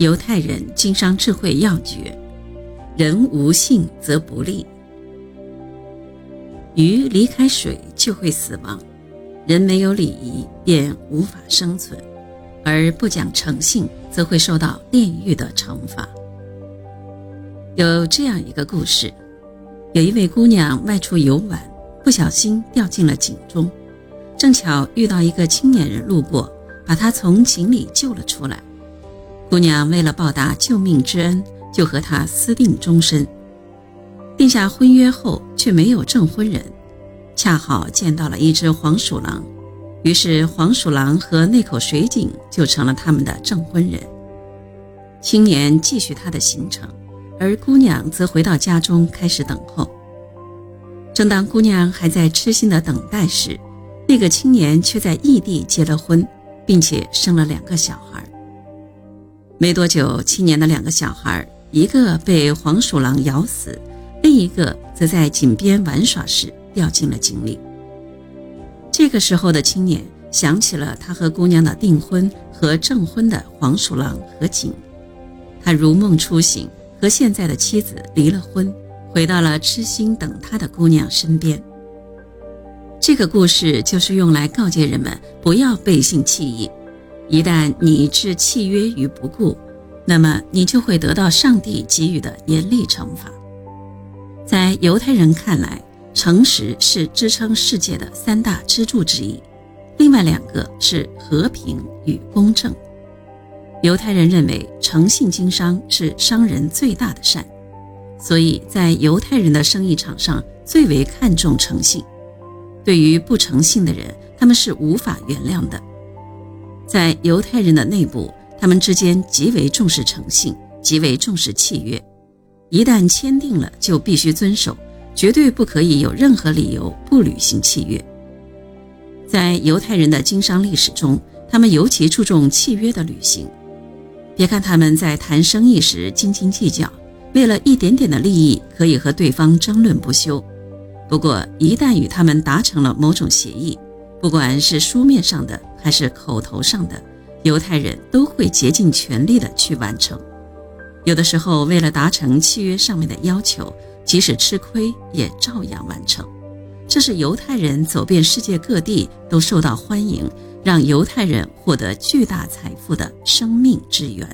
犹太人经商智慧要诀：人无信则不立。鱼离开水就会死亡，人没有礼仪便无法生存，而不讲诚信则会受到炼狱的惩罚。有这样一个故事：有一位姑娘外出游玩，不小心掉进了井中，正巧遇到一个青年人路过，把她从井里救了出来。姑娘为了报答救命之恩，就和他私定终身。定下婚约后，却没有证婚人，恰好见到了一只黄鼠狼，于是黄鼠狼和那口水井就成了他们的证婚人。青年继续他的行程，而姑娘则回到家中开始等候。正当姑娘还在痴心的等待时，那个青年却在异地结了婚，并且生了两个小孩。没多久，青年的两个小孩，一个被黄鼠狼咬死，另一个则在井边玩耍时掉进了井里。这个时候的青年想起了他和姑娘的订婚和证婚的黄鼠狼和井，他如梦初醒，和现在的妻子离了婚，回到了痴心等他的姑娘身边。这个故事就是用来告诫人们不要背信弃义。一旦你置契约于不顾，那么你就会得到上帝给予的严厉惩罚。在犹太人看来，诚实是支撑世界的三大支柱之一，另外两个是和平与公正。犹太人认为诚信经商是商人最大的善，所以在犹太人的生意场上最为看重诚信。对于不诚信的人，他们是无法原谅的。在犹太人的内部，他们之间极为重视诚信，极为重视契约。一旦签订了，就必须遵守，绝对不可以有任何理由不履行契约。在犹太人的经商历史中，他们尤其注重契约的履行。别看他们在谈生意时斤斤计较，为了一点点的利益可以和对方争论不休。不过，一旦与他们达成了某种协议，不管是书面上的还是口头上的，犹太人都会竭尽全力的去完成。有的时候，为了达成契约上面的要求，即使吃亏也照样完成。这是犹太人走遍世界各地都受到欢迎，让犹太人获得巨大财富的生命之源。